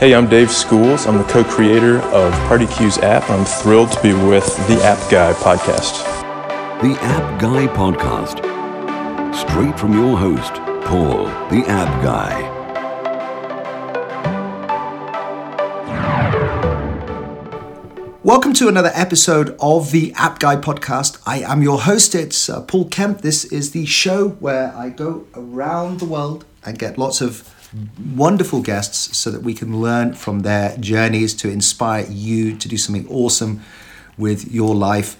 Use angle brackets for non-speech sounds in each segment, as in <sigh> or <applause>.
Hey, I'm Dave Schools. I'm the co creator of PartyQ's app. I'm thrilled to be with the App Guy podcast. The App Guy podcast. Straight from your host, Paul, the App Guy. Welcome to another episode of the App Guy podcast. I am your host, it's uh, Paul Kemp. This is the show where I go around the world and get lots of wonderful guests so that we can learn from their journeys to inspire you to do something awesome with your life,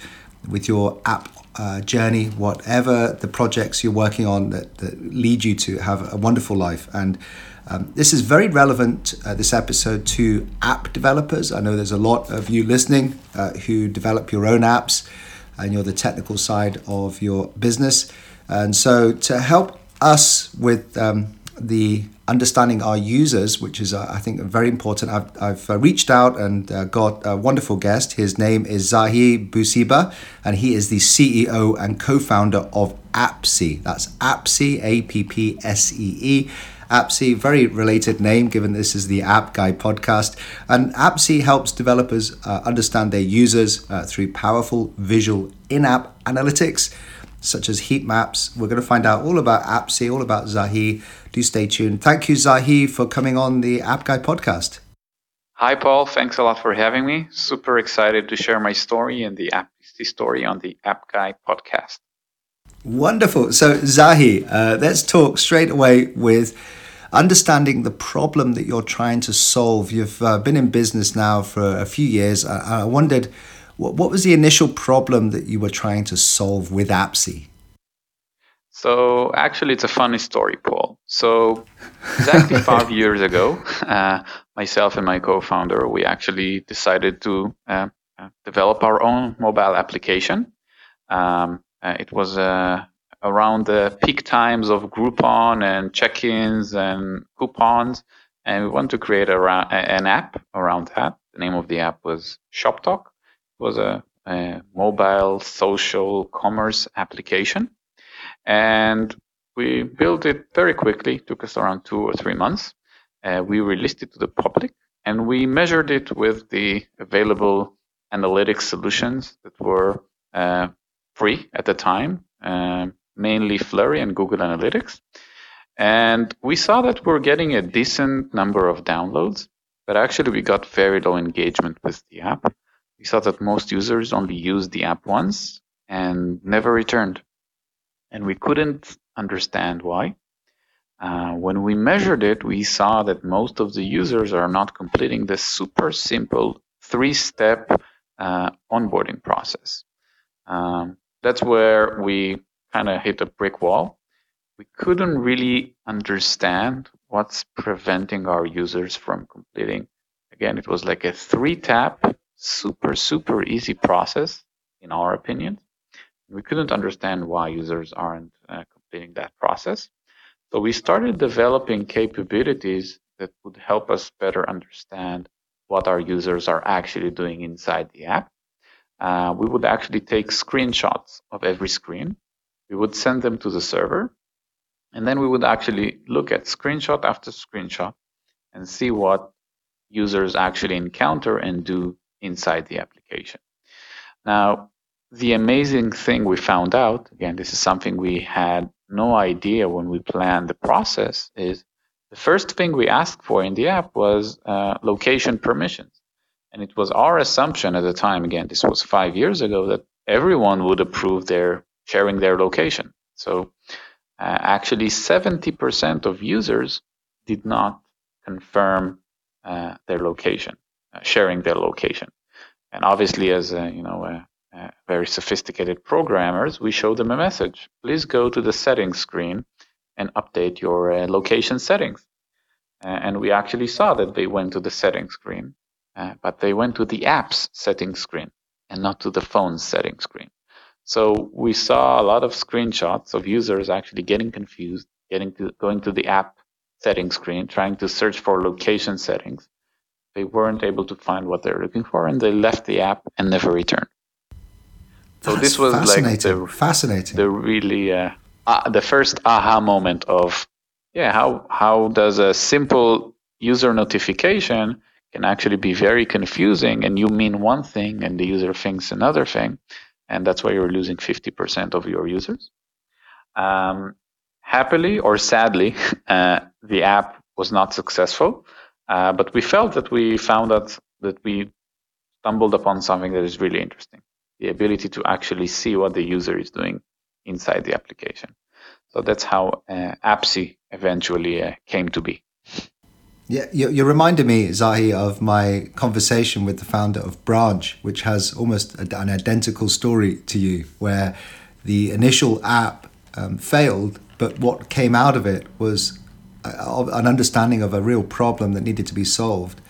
with your app uh, journey, whatever the projects you're working on that, that lead you to have a wonderful life. And um, this is very relevant, uh, this episode, to app developers. I know there's a lot of you listening uh, who develop your own apps and you're the technical side of your business. And so, to help us with um, the understanding our users, which is, uh, I think, very important. I've, I've uh, reached out and uh, got a wonderful guest. His name is Zahi Boussiba, and he is the CEO and co founder of Appsee. That's Appsee, A P P S E E. Appsee, very related name given this is the App Guy podcast. And Appsee helps developers uh, understand their users uh, through powerful visual in app analytics such as heat maps. We're going to find out all about Appsee, all about Zahi. Do stay tuned. Thank you, Zahi, for coming on the App Guy podcast. Hi, Paul. Thanks a lot for having me. Super excited to share my story and the Appsee story on the App Guy podcast. Wonderful. So, Zahi, uh, let's talk straight away with understanding the problem that you're trying to solve. You've uh, been in business now for a few years. I, I wondered what, what was the initial problem that you were trying to solve with Appsee? So actually, it's a funny story, Paul. So exactly <laughs> five years ago, uh, myself and my co-founder, we actually decided to uh, uh develop our own mobile application. Um, uh, it was uh, around the peak times of Groupon and check-ins and coupons, and we wanted to create a, an app around that. The name of the app was ShopTalk It was a, a mobile social commerce application. And we built it very quickly, it took us around two or three months. Uh, we released it to the public and we measured it with the available analytics solutions that were uh, free at the time, uh, mainly Flurry and Google Analytics. And we saw that we're getting a decent number of downloads, but actually we got very low engagement with the app we saw that most users only used the app once and never returned. And we couldn't understand why. Uh, when we measured it, we saw that most of the users are not completing the super simple three step uh, onboarding process. Um, that's where we kind of hit a brick wall. We couldn't really understand what's preventing our users from completing. Again, it was like a three tap super, super easy process, in our opinion. We couldn't understand why users aren't uh, completing that process. So we started developing capabilities that would help us better understand what our users are actually doing inside the app. Uh, we would actually take screenshots of every screen. We would send them to the server. And then we would actually look at screenshot after screenshot and see what users actually encounter and do inside the application. Now, the amazing thing we found out, again, this is something we had no idea when we planned the process, is the first thing we asked for in the app was uh, location permissions. And it was our assumption at the time, again, this was five years ago, that everyone would approve their sharing their location. So uh, actually, 70% of users did not confirm uh, their location. Uh, sharing their location. And obviously, as a, you know, a, a very sophisticated programmers, we show them a message. Please go to the settings screen and update your uh, location settings. Uh, and we actually saw that they went to the settings screen, uh, but they went to the app's settings screen and not to the phone settings screen. So we saw a lot of screenshots of users actually getting confused, getting to going to the app settings screen, trying to search for location settings, they weren't able to find what they're looking for and they left the app and never returned. So That's this was like the fascinating, the really uh, uh, the first aha moment of yeah how how does a simple user notification can actually be very confusing and you mean one thing and the user thinks another thing. And that's why you're losing 50% of your users. Um, happily or sadly, <laughs> uh, the app was not successful. Uh, but we felt that we found out that we stumbled upon something that is really interesting the ability to actually see what the user is doing inside the application. So that's how uh, Appsee eventually uh, came to be. Yeah, you, you reminded me, Zahi, of my conversation with the founder of Branch, which has almost an identical story to you, where the initial app um, failed, but what came out of it was a, an understanding of a real problem that needed to be solved.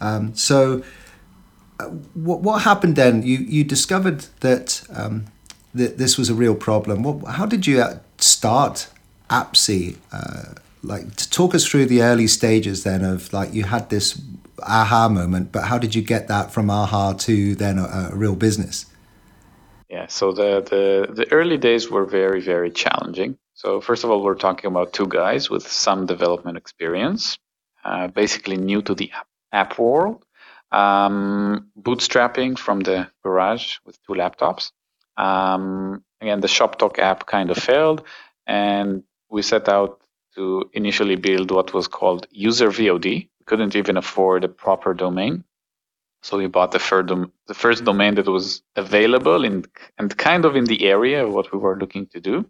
Um, so, uh, what, what happened then? You you discovered that um, that this was a real problem. What, how did you uh, start Appsee? Uh, like to talk us through the early stages then of like you had this aha moment but how did you get that from aha to then a, a real business yeah so the, the the early days were very very challenging so first of all we're talking about two guys with some development experience uh, basically new to the app, app world um, bootstrapping from the garage with two laptops um, again the shoptalk app kind of failed and we set out to initially build what was called user VOD. We couldn't even afford a proper domain. So we bought the first, dom- the first domain that was available in, and kind of in the area of what we were looking to do.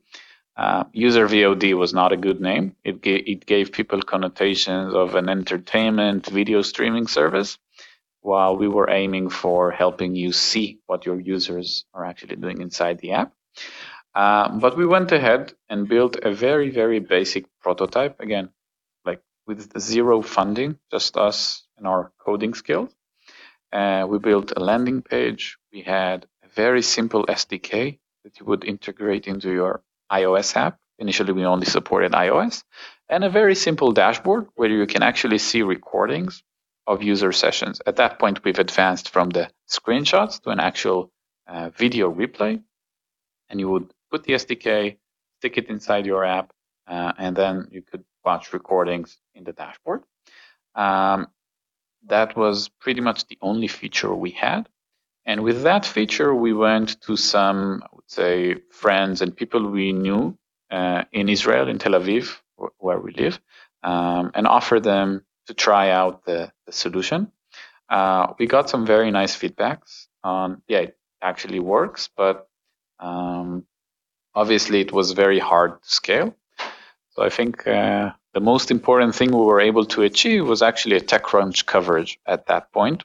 Uh, user VOD was not a good name. It, ga- it gave people connotations of an entertainment video streaming service, while we were aiming for helping you see what your users are actually doing inside the app. Uh, but we went ahead and built a very, very basic prototype. Again, like with zero funding, just us and our coding skills. Uh, we built a landing page. We had a very simple SDK that you would integrate into your iOS app. Initially, we only supported iOS, and a very simple dashboard where you can actually see recordings of user sessions. At that point, we've advanced from the screenshots to an actual uh, video replay, and you would put the SDK, stick it inside your app, uh, and then you could watch recordings in the dashboard. Um, that was pretty much the only feature we had. And with that feature, we went to some, I would say, friends and people we knew uh, in Israel, in Tel Aviv, where we live, um, and offered them to try out the, the solution. Uh, we got some very nice feedbacks on, yeah, it actually works, but um, obviously it was very hard to scale. So I think uh, the most important thing we were able to achieve was actually a TechCrunch coverage at that point.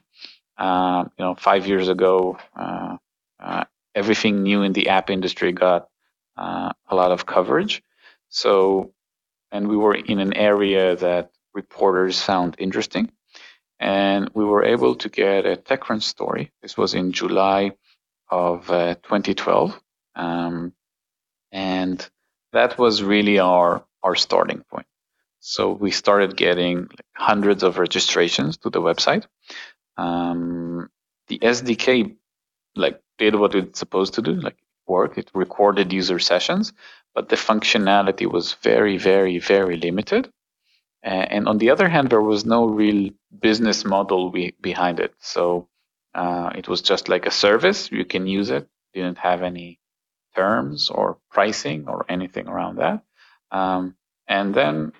Uh, you know, five years ago, uh, uh everything new in the app industry got uh, a lot of coverage. So, and we were in an area that reporters found interesting. And we were able to get a TechCrunch story. This was in July of uh, 2012. Um, and that was really our our starting point. So we started getting hundreds of registrations to the website. Um, the SDK like did what it's supposed to do, like work. It recorded user sessions, but the functionality was very, very, very limited. And on the other hand, there was no real business model be- behind it. So uh, it was just like a service. You can use it. Didn't have any terms or pricing or anything around that. Um, and then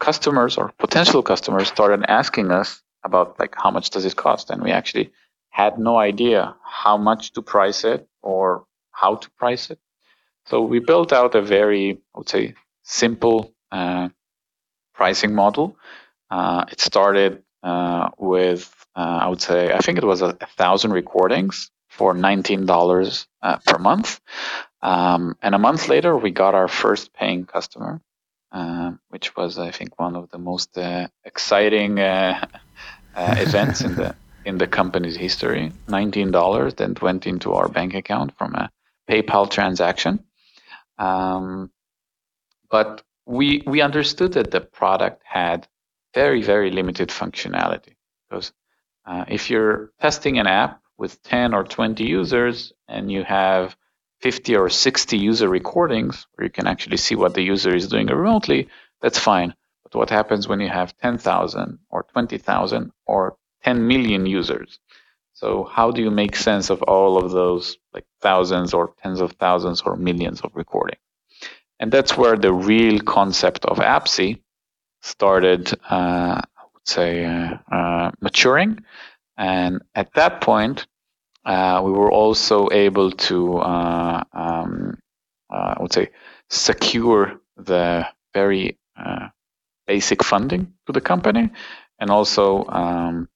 customers or potential customers started asking us about like how much does it cost, and we actually had no idea how much to price it or how to price it. So we built out a very, I would say, simple uh, pricing model. Uh, it started uh, with, uh, I would say, I think it was a, a thousand recordings for $19 uh, per month. Um, and a month later, we got our first paying customer, uh, which was, I think, one of the most uh, exciting uh, uh, <laughs> events in the in the company's history. Nineteen dollars then went into our bank account from a PayPal transaction. Um, but we we understood that the product had very very limited functionality because uh, if you're testing an app with 10 or 20 users and you have 50 or 60 user recordings where you can actually see what the user is doing remotely, that's fine. But what happens when you have 10,000 or 20,000 or 10 million users? So how do you make sense of all of those like thousands or tens of thousands or millions of recording? And that's where the real concept of Appsee started, uh, I would say, uh, uh, maturing. And at that point, uh, we were also able to, uh, um, I would say, secure the very basic funding to the company and also um,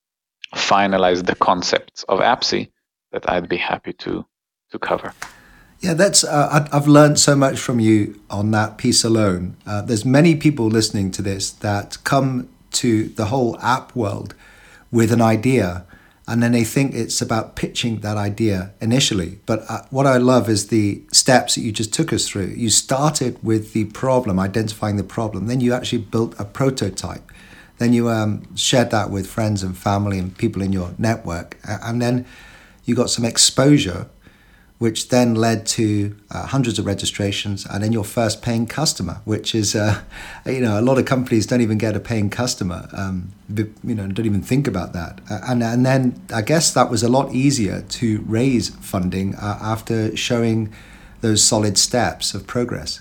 finalize the concepts of Appsee that I'd be happy to to cover. Yeah, that's. Uh, I've learned so much from you on that piece alone. Uh, there's many people listening to this that come to the whole app world with an idea, and then they think it's about pitching that idea initially. But uh, what I love is the steps that you just took us through. You started with the problem, identifying the problem, then you actually built a prototype then you um, shared that with friends and family and people in your network. And then you got some exposure, which then led to uh, hundreds of registrations and then your first paying customer, which is, uh, <laughs> you know, a lot of companies don't even get a paying customer, um, you know, don't even think about that. And, and then I guess that was a lot easier to raise funding uh, after showing those solid steps of progress.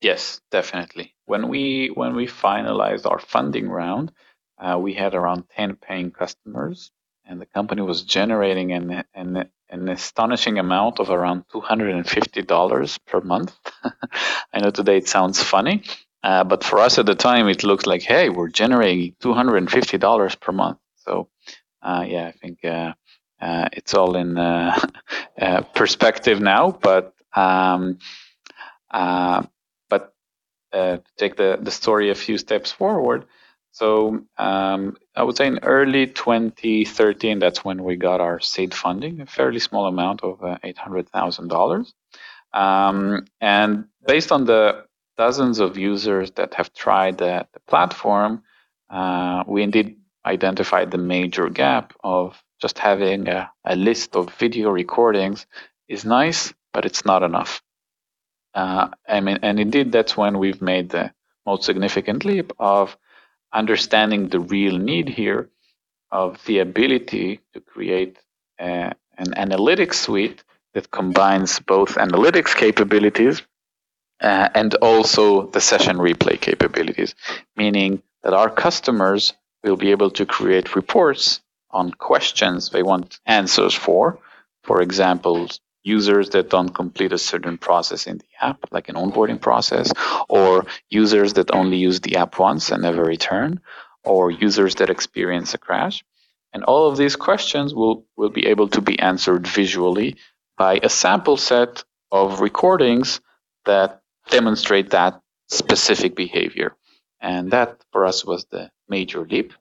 Yes, definitely. When we when we finalized our funding round, uh, we had around 10 paying customers, and the company was generating an an, an astonishing amount of around $250 per month. <laughs> I know today it sounds funny, uh, but for us at the time, it looked like, hey, we're generating $250 per month. So, uh, yeah, I think uh, uh, it's all in uh, <laughs> perspective now, but um, uh, to take the, the story a few steps forward. So um, I would say in early 2013, that's when we got our seed funding, a fairly small amount of uh, $800,000. Um, and based on the dozens of users that have tried the, the platform, uh, we indeed identified the major gap of just having a, a list of video recordings is nice, but it's not enough. Uh, I mean, and indeed, that's when we've made the most significant leap of understanding the real need here of the ability to create a, an analytics suite that combines both analytics capabilities uh, and also the session replay capabilities, meaning that our customers will be able to create reports on questions they want answers for. For example, users that don't complete a certain process in the app, like an onboarding process, or users that only use the app once and never return, or users that experience a crash. And all of these questions will, will be able to be answered visually by a sample set of recordings that demonstrate that specific behavior. And that for us was the major leap.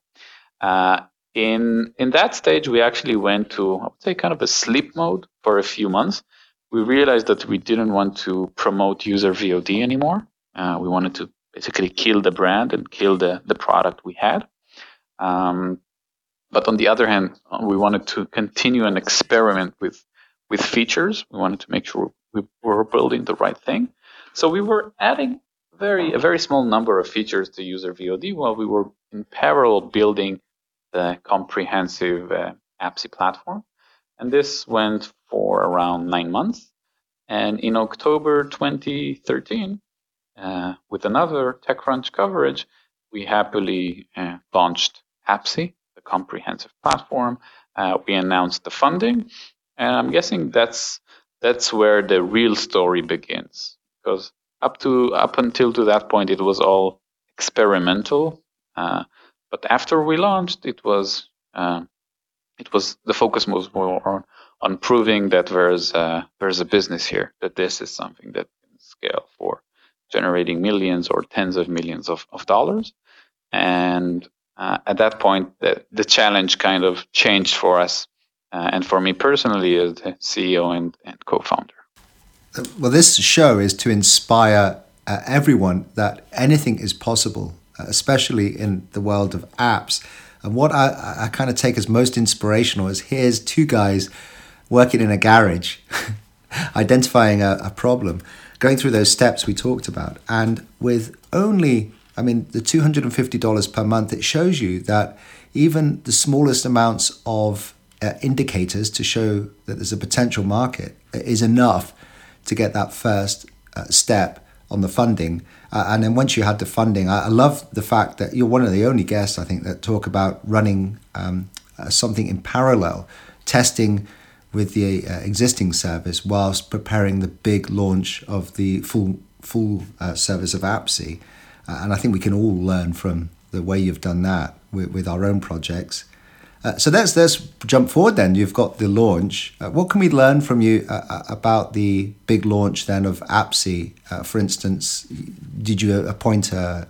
Uh, in in that stage, we actually went to I would say kind of a sleep mode for a few months. We realized that we didn't want to promote user VOD anymore. Uh, we wanted to basically kill the brand and kill the the product we had. Um, but on the other hand, we wanted to continue and experiment with with features. We wanted to make sure we were building the right thing. So we were adding very a very small number of features to user VOD while we were in parallel building the comprehensive uh, Appsee platform. And this went for around nine months. And in October 2013, uh, with another TechCrunch coverage, we happily uh, launched Appsee, the comprehensive platform. Uh, we announced the funding, and I'm guessing that's that's where the real story begins. Because up to up until to that point, it was all experimental. But after we launched, it was uh, it was the focus was more on, on proving that there's a, there's a business here, that this is something that can scale for generating millions or tens of millions of, of dollars. And uh, at that point, the, the challenge kind of changed for us uh, and for me personally as the CEO and, and co-founder. Well, this show is to inspire uh, everyone that anything is possible especially in the world of apps. And what I, I kind of take as most inspirational is here's two guys working in a garage, <laughs> identifying a, a, problem, going through those steps we talked about, and with only I mean, the $250 per month, it shows you that even the smallest amounts of uh, indicators to show that there's a potential market is enough to get that first uh, step on the funding. Uh, and then once you had the funding, I, I, love the fact that you're one of the only guests, I think, that talk about running um, uh, something in parallel, testing with the uh, existing service whilst preparing the big launch of the full full uh, service of AppSee. Uh, and I think we can all learn from the way you've done that with, with our own projects. Uh, so let's let's jump forward. Then you've got the launch. Uh, what can we learn from you uh, uh about the big launch then of AppSee? Uh, for instance, did you appoint a,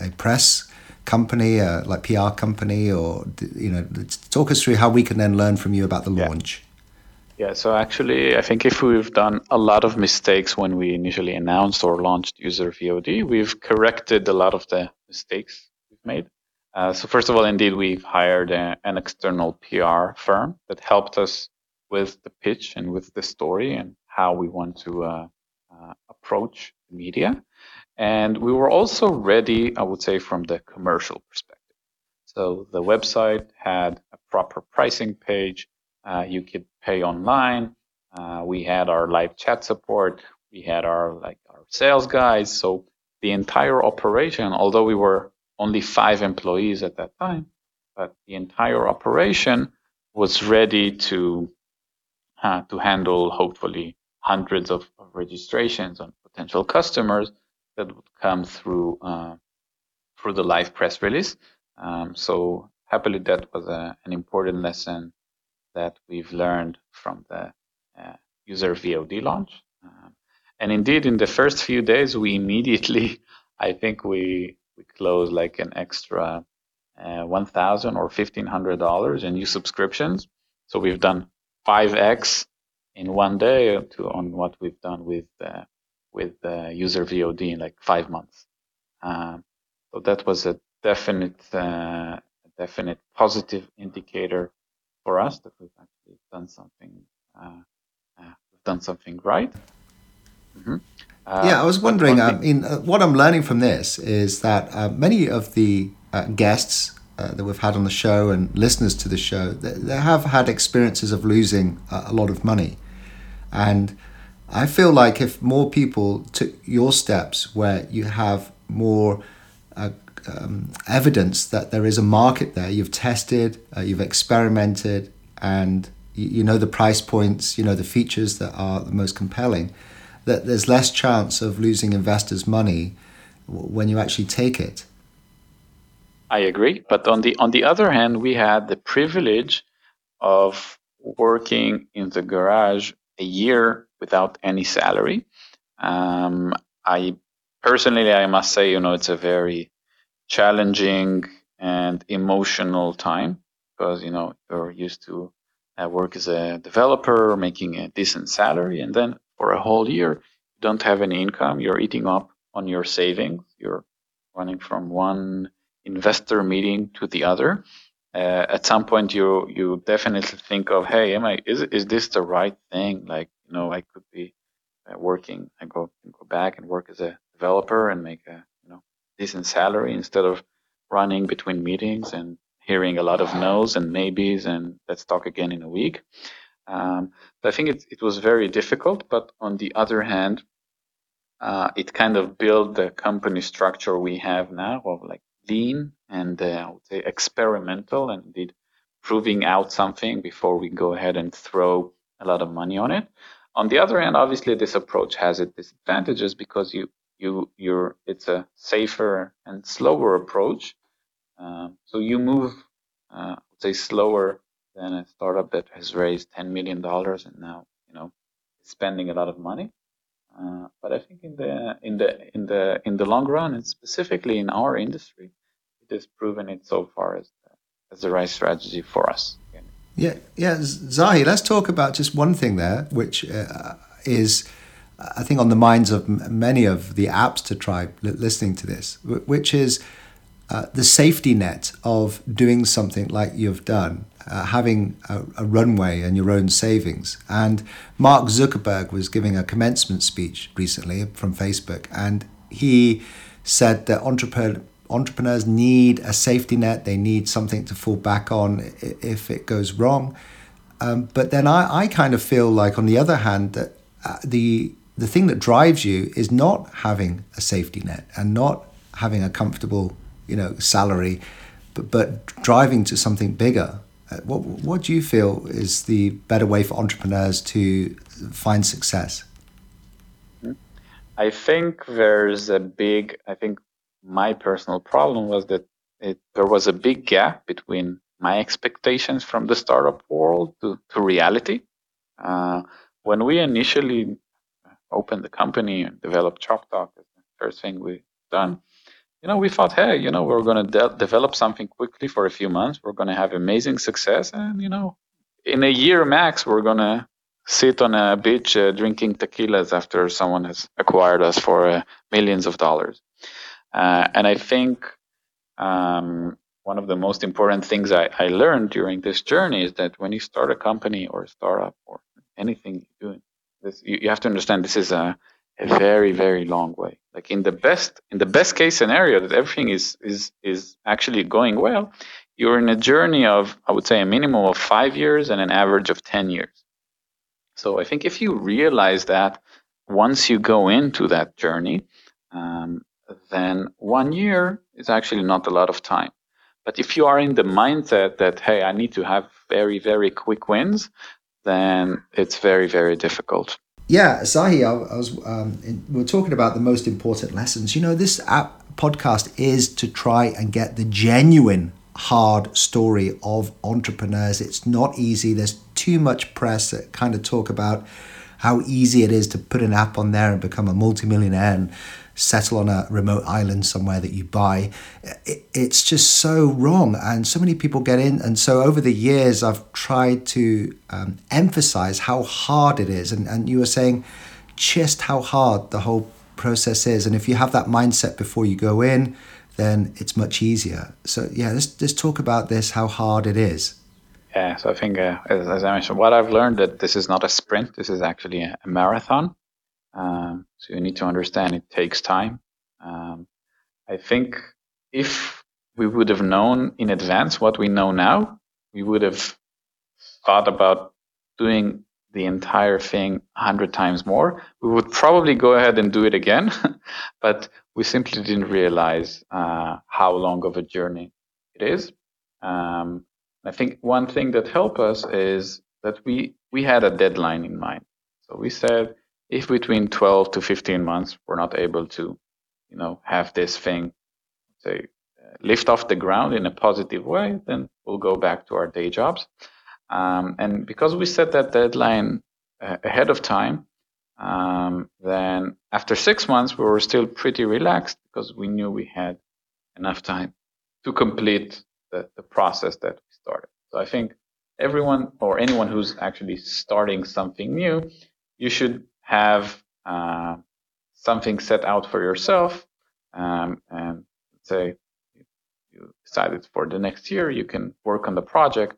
a press company, uh, like PR company, or you know, talk us through how we can then learn from you about the launch. Yeah. yeah. So actually, I think if we've done a lot of mistakes when we initially announced or launched User VOD, we've corrected a lot of the mistakes we've made. Uh, so first of all, indeed, we've hired a, an external PR firm that helped us with the pitch and with the story and how we want to uh, uh, approach the media. And we were also ready, I would say, from the commercial perspective. So the website had a proper pricing page. Uh, you could pay online. Uh, we had our live chat support. We had our like our sales guys. So the entire operation, although we were only five employees at that time, but the entire operation was ready to uh, to handle hopefully hundreds of, of, registrations on potential customers that would come through uh, through the live press release. Um, so happily, that was a, an important lesson that we've learned from the uh, user VOD launch. Um, and indeed, in the first few days, we immediately, <laughs> I think we we close like an extra uh, one thousand or fifteen hundred dollars in new subscriptions. So we've done five x in one day to on what we've done with uh, with uh, user VOD in like five months. Um, so that was a definite uh, definite positive indicator for us that we've actually done something uh, uh, we've done something right. Mm-hmm. Uh, yeah, I was wondering. I mean, uh, what I'm learning from this is that uh, many of the uh, guests uh, that we've had on the show and listeners to the show, they, they have had experiences of losing a lot of money, and I feel like if more people took your steps, where you have more uh, um, evidence that there is a market there, you've tested, you've experimented, and you, you know the price points, you know the features that are the most compelling that there's less chance of losing investors' money when you actually take it. I agree, but on the on the other hand, we had the privilege of working in the garage a year without any salary. Um, I personally, I must say, you know, it's a very challenging and emotional time because you know you're used to uh, work as a developer, making a decent salary, and then for a whole year, you don't have any income. You're eating up on your savings. You're running from one investor meeting to the other. Uh, at some point, you you definitely think of, hey, am I is is this the right thing? Like, you know, I could be uh, working. I go go back and work as a developer and make a you know decent salary instead of running between meetings and hearing a lot of no's and maybes and let's talk again in a week. Um, I think it, it was very difficult, but on the other hand, uh, it kind of built the company structure we have now of like lean and uh, experimental and did proving out something before we go ahead and throw a lot of money on it. On the other hand, obviously this approach has its disadvantages because you you you're it's a safer and slower approach. Um, so you move, uh, say, slower than a startup that has raised $10 million and now, you know, spending a lot of money. Uh, but I think in the in the in the in the long run, and specifically in our industry, it has proven it so far as the, as the right strategy for us. Yeah, yeah, Zahi. Let's talk about just one thing there, which uh, is, I think, on the minds of many of the apps to try listening to this, which is uh, the safety net of doing something like you've done uh, having a, a, runway and your own savings. And Mark Zuckerberg was giving a commencement speech recently from Facebook, and he said that entrepreneur, entrepreneurs need a safety net. They need something to fall back on if it goes wrong. Um, but then I, I kind of feel like, on the other hand, that uh, the the thing that drives you is not having a safety net and not having a comfortable, you know, salary, but but driving to something bigger. Uh, what what do you feel is the better way for entrepreneurs to find success? I think there's a big. I think my personal problem was that it, there was a big gap between my expectations from the startup world to, to reality. Uh, when we initially opened the company and developed ShopTalk, the first thing we done, you know, we thought, hey, you know, we're going to de- develop something quickly for a few months. We're going to have amazing success, and you know, in a year max, we're going to sit on a beach uh, drinking tequilas after someone has acquired us for uh, millions of dollars. Uh, and I think um, one of the most important things I, I, learned during this journey is that when you start a company or a startup or anything you're doing, this, you, you have to understand this is a, a very very long way. Like in the best in the best case scenario that everything is is is actually going well, you're in a journey of I would say a minimum of five years and an average of ten years. So I think if you realize that once you go into that journey, um, then one year is actually not a lot of time. But if you are in the mindset that, hey, I need to have very, very quick wins, then it's very, very difficult. Yeah, Zahi, I, I was. Um, in, we are talking about the most important lessons. You know, this app podcast is to try and get the genuine hard story of entrepreneurs. It's not easy. There's too much press that kind of talk about how easy it is to put an app on there and become a multimillionaire and settle on a remote island somewhere that you buy. it's just so wrong. And so many people get in. And so over the years, I've tried to um, emphasize how hard it is. And, and you were saying just how hard the whole process is. And if you have that mindset before you go in, then it's much easier. So yeah, let's let's talk about this, how hard it is. Yeah, so I think uh, as, as, I mentioned, what I've learned that this is not a sprint. This is actually a marathon. Um, so you need to understand it takes time. Um, I think if we would have known in advance what we know now, we would have thought about doing the entire thing a hundred times more. We would probably go ahead and do it again, <laughs> but we simply didn't realize uh, how long of a journey it is. Um, I think one thing that helped us is that we we had a deadline in mind. So we said if between 12 to 15 months we're not able to, you know, have this thing, say, uh, lift off the ground in a positive way, then we'll go back to our day jobs. Um, and because we set that deadline uh, ahead of time, um, then after six months, we were still pretty relaxed because we knew we had enough time to complete the, the process that we started. So I think everyone or anyone who's actually starting something new, you should have uh, something set out for yourself um, and say you decided for the next year you can work on the project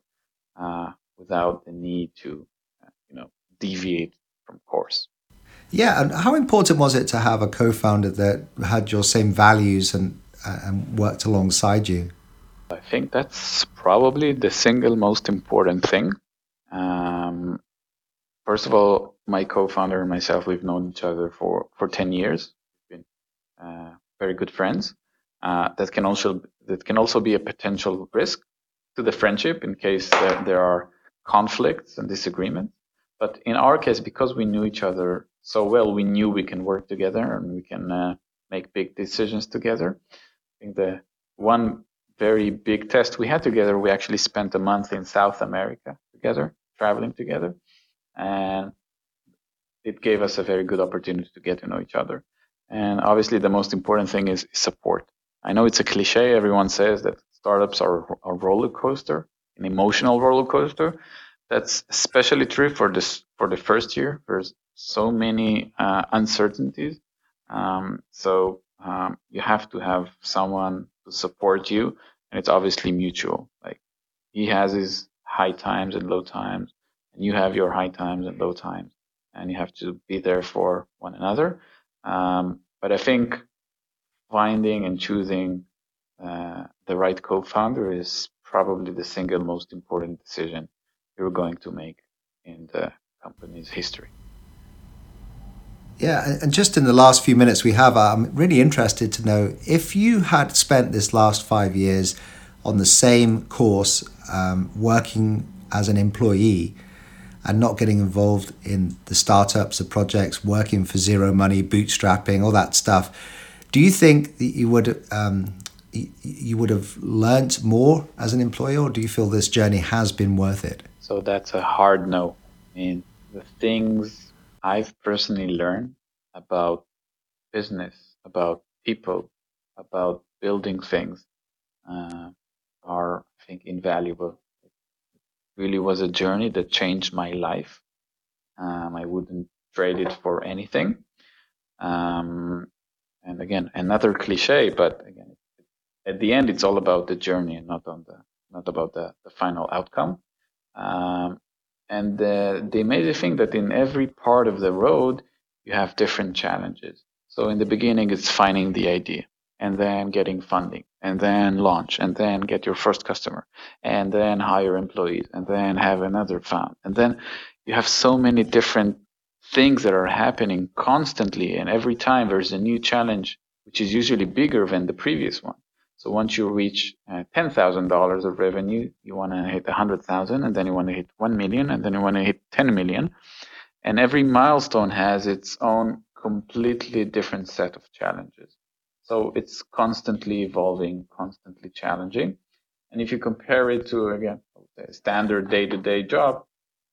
uh, without the need to uh, you know deviate from course yeah, and how important was it to have a co-founder that had your same values and uh, and worked alongside you? I think that's probably the single most important thing. Um, first of all, my co-founder and myself, we've known each other for, for 10 years. We've been uh, very good friends. Uh, that can also that can also be a potential risk to the friendship in case there, there are conflicts and disagreements. But in our case, because we knew each other so well, we knew we can work together and we can uh, make big decisions together. I think the one very big test we had together, we actually spent a month in South America together, traveling together, and it gave us a very good opportunity to get to know each other. And obviously, the most important thing is support. I know it's a cliche. Everyone says that startups are a roller coaster, an emotional roller coaster. That's especially true for this for the first year. There's so many uh, uncertainties. Um, so um, you have to have someone to support you, and it's obviously mutual. Like he has his high times and low times, and you have your high times and low times, and you have to be there for one another. Um, but I think finding and choosing uh, the right co-founder is probably the single most important decision you're going to make in the company's history. Yeah, and just in the last few minutes we have, I'm really interested to know if you had spent this last five years on the same course, um, working as an employee and not getting involved in the startups, the projects, working for zero money, bootstrapping, all that stuff. Do you think that you would um, you would have learnt more as an employee, or do you feel this journey has been worth it? So that's a hard no. I mean, the things I've personally learned about business, about people, about building things uh, are, I think, invaluable. Really was a journey that changed my life. Um, I wouldn't trade it for anything. Um, and again, another cliche, but again, at the end, it's all about the journey and not on the not about the, the final outcome. Um, and the, they made a thing that in every part of the road you have different challenges. So in the beginning, it's finding the idea, and then getting funding, and then launch, and then get your first customer, and then hire employees, and then have another fund, and then you have so many different things that are happening constantly, and every time there's a new challenge, which is usually bigger than the previous one. So once you reach uh, ten thousand dollars of revenue, you want to hit a hundred thousand, and then you want to hit one million, and then you want to hit ten million. And every milestone has its own completely different set of challenges. So it's constantly evolving, constantly challenging. And if you compare it to again a standard day-to-day job,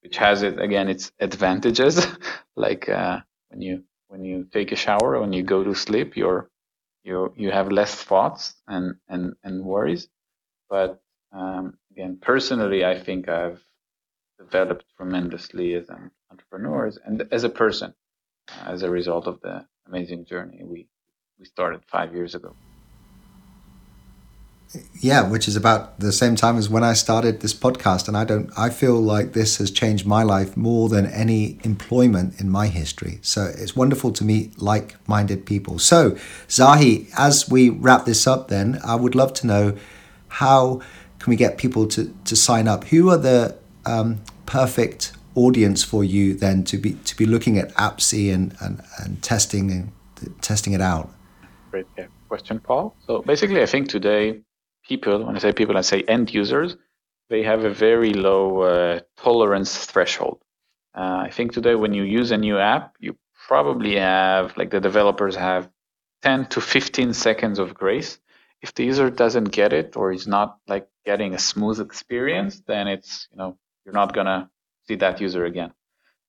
which has it again its advantages, <laughs> like uh, when you when you take a shower, when you go to sleep, you're you you have less thoughts and and and worries. But um, again, personally, I think I've developed tremendously as an entrepreneur and as a person as a result of the amazing journey we we started five years ago. Yeah which is about the same time as when i started this podcast and i don't i feel like this has changed my life more than any employment in my history. So it's wonderful to meet like-minded people. So zahi as we wrap this up then i would love to know how can we get people to to sign up? Who are the um, perfect audience for you then to be to be looking at Appsee and, and, and testing and testing it out great question paul so basically i think today people, when I say people, I say end users, they have a very low uh, tolerance threshold. Uh, I think today when you use a new app, you probably have, like the developers have 10 to 15 seconds of grace. If the user doesn't get it or is not like getting a smooth experience, then it's, you know, you're not going to see that user again.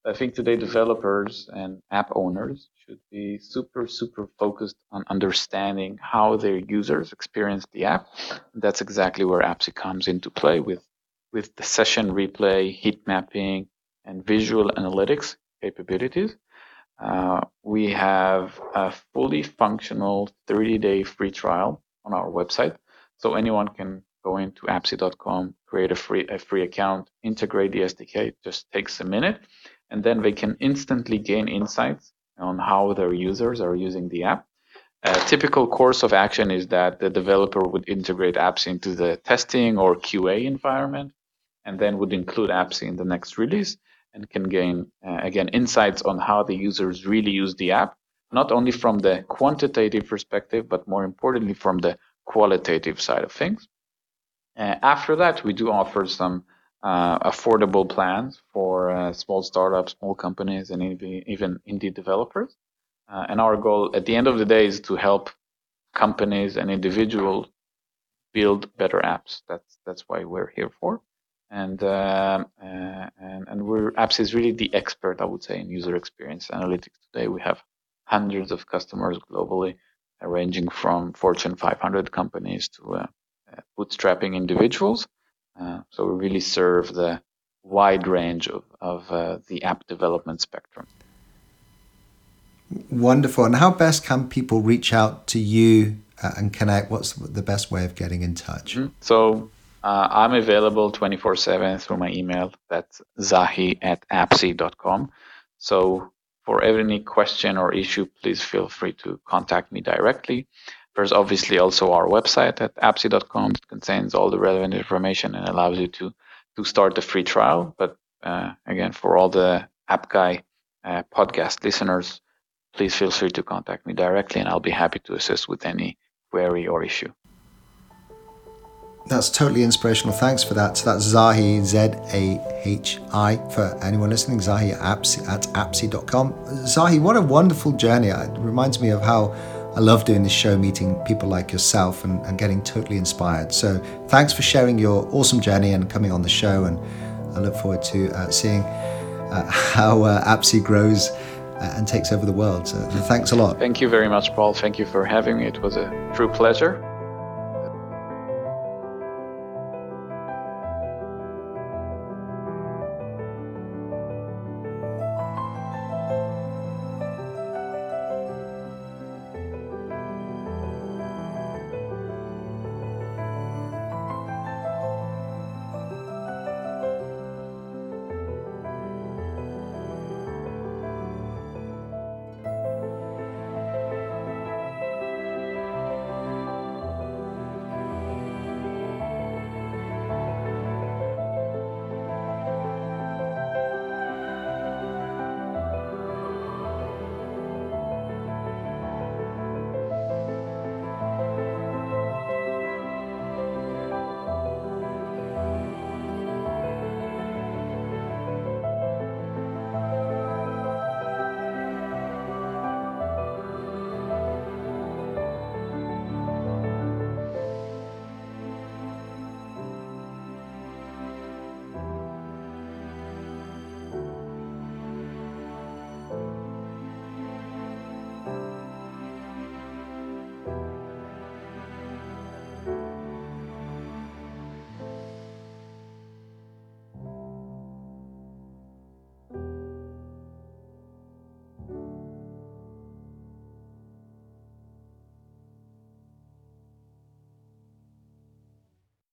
I think today developers and app owners should be super, super focused on understanding how their users experience the app. That's exactly where Appsee comes into play with, with the session replay, heat mapping, and visual analytics capabilities. Uh, we have a fully functional 30 day free trial on our website. So anyone can go into appsee.com, create a free, a free account, integrate the SDK. It just takes a minute and then they can instantly gain insights on how their users are using the app. A typical course of action is that the developer would integrate apps into the testing or QA environment, and then would include apps in the next release and can gain, uh, again, insights on how the users really use the app, not only from the quantitative perspective, but more importantly, from the qualitative side of things. Uh, after that, we do offer some affordable plans for uh, small startups, small companies, and even indie developers. Uh, and our goal at the end of the day is to help companies and individuals build better apps. That's that's why we're here for. And uh, uh, and and we're Appsee is really the expert, I would say, in user experience analytics today. We have hundreds of customers globally, ranging from Fortune 500 companies to uh, bootstrapping individuals. Uh, so we really serve the wide range of, of uh, the app development spectrum. Wonderful. And how best can people reach out to you uh, and connect? What's the best way of getting in touch? Mm-hmm. So uh, I'm available 24 7 through my email. That's zahi at appsee.com. So for any question or issue, please feel free to contact me directly. There's obviously also our website at appsee.com that contains all the relevant information and allows you to to start the free trial. But uh, again, for all the App Guy uh, podcast listeners, please feel free to contact me directly, and I'll be happy to assist with any query or issue. That's totally inspirational. Thanks for that. So that's Zahi, Z A H I, for anyone listening, Zahi at, appsee, at. Zahi, what a wonderful journey. It reminds me of how I love doing this show, meeting people like yourself and, and getting totally inspired. So thanks for sharing your awesome journey and coming on the show. And I look forward to uh, seeing uh, <laughs> how uh, Appsee grows uh, and takes over the world. So thanks a lot. Thank you very much, Paul. Thank you for having me. It was a true pleasure